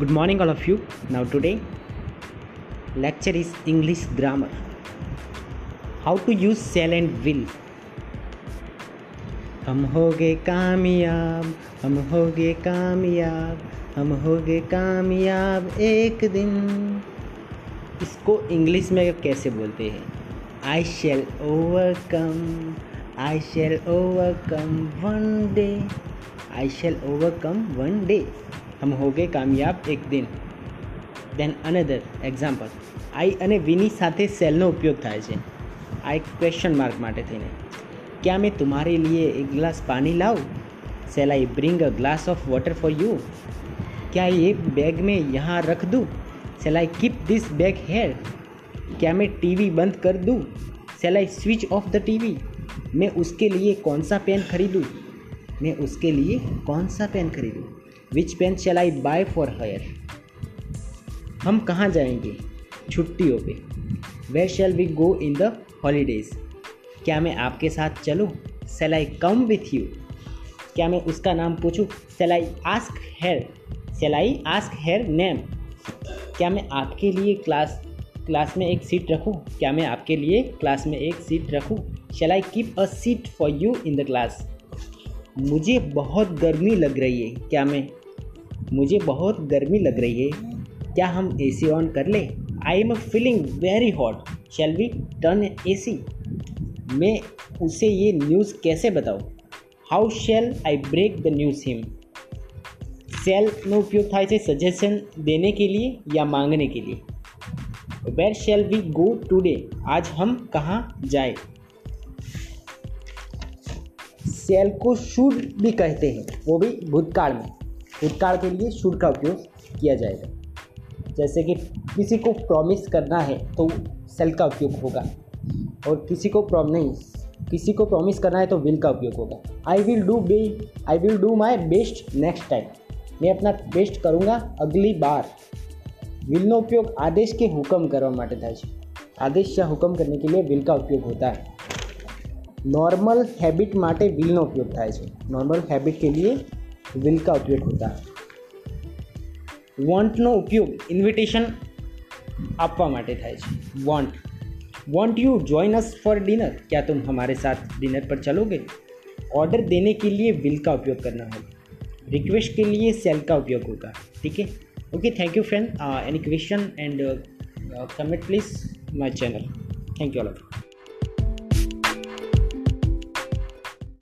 Good morning, all of you. Now, today, lecture is English grammar. How to use shall and will. हम हो गए कामयाब हम हो गए कामयाब हम हो गए कामयाब एक दिन इसको इंग्लिश में कैसे बोलते हैं I shall overcome I shall overcome one day I shall overcome one day हम हो गए कामयाब एक दिन। देन अनदर एक्जाम्पल आई अने विनी साथ सेलनो उपयोग थाय एक क्वेश्चन मार्क माटे थी ने क्या मैं तुम्हारे लिए एक ग्लास पानी लाऊ shall I bring a glass of water for you क्या ये बैग में यहाँ रख दूँ shall I keep this bag here क्या मैं टी वी बंद कर दूँ shall I switch off the T V मैं उसके लिए कौन सा पेन खरीदूँ मैं उसके लिए कौन सा पेन खरीदूँ which pen shall I buy for her हम कहाँ जाएँगे? छुट्टियों पे। Where shall we go in the holidays क्या मैं आपके साथ चलूँ? Shall I come with you क्या मैं उसका नाम पूछूँ? Shall I ask her shall I ask her name क्या मैं आपके लिए क्लास क्लास में एक सीट रखूँ? क्या मैं आपके लिए क्लास में एक सीट रखूँ? Shall I keep a seat for you in the class मुझे बहुत गर्मी लग रही है। क्या मैं मुझे बहुत गर्मी लग रही है क्या हम ए सी ऑन कर ले I am feeling very hot shall we turn A C मैं उसे ये न्यूज़ कैसे बताऊँ how shall I break the news him સેલનો ઉપયોગ થાય છે સજેશન देने के लिए या मांगने के लिए where shall we go today आज हम कहाँ जाए सेल को शुड भी कहते हैं वो भी भूतकाल में उद्कार के लिए शुड का उपयोग किया जाएगा। जैसे कि किसी को प्रॉमिस करना है तो सेल का उपयोग होगा और किसी को प्रॉम नहीं, किसी को प्रॉमिस करना है तो विल का उपयोग होगा। I will do be I will do my best next time मैं अपना बेस्ट करूँगा अगली बार। विल ઉપયોગ उपयोग आदेश के हुक्म करने आदेश या हुक्म करने के लिए विल का उपयोग होता है। नॉर्मल हैबिट माटे વિલનો उपयोग થાય છે नॉर्मल हैबिट के लिए વિલ का उपयोग होता है વોન્ટનો ઉપયોગ ઇન્વિટેશન આપવા માટે થાય છે won't won't you join us for dinner क्या तुम हमारे साथ डिनर पर चलोगे ऑर्डर देने के लिए विल का उपयोग करना होगा रिक्वेस्ट के लिए सेल का उपयोग होगा ठीक है okay thank you friend any question and comment please my channel thank you all of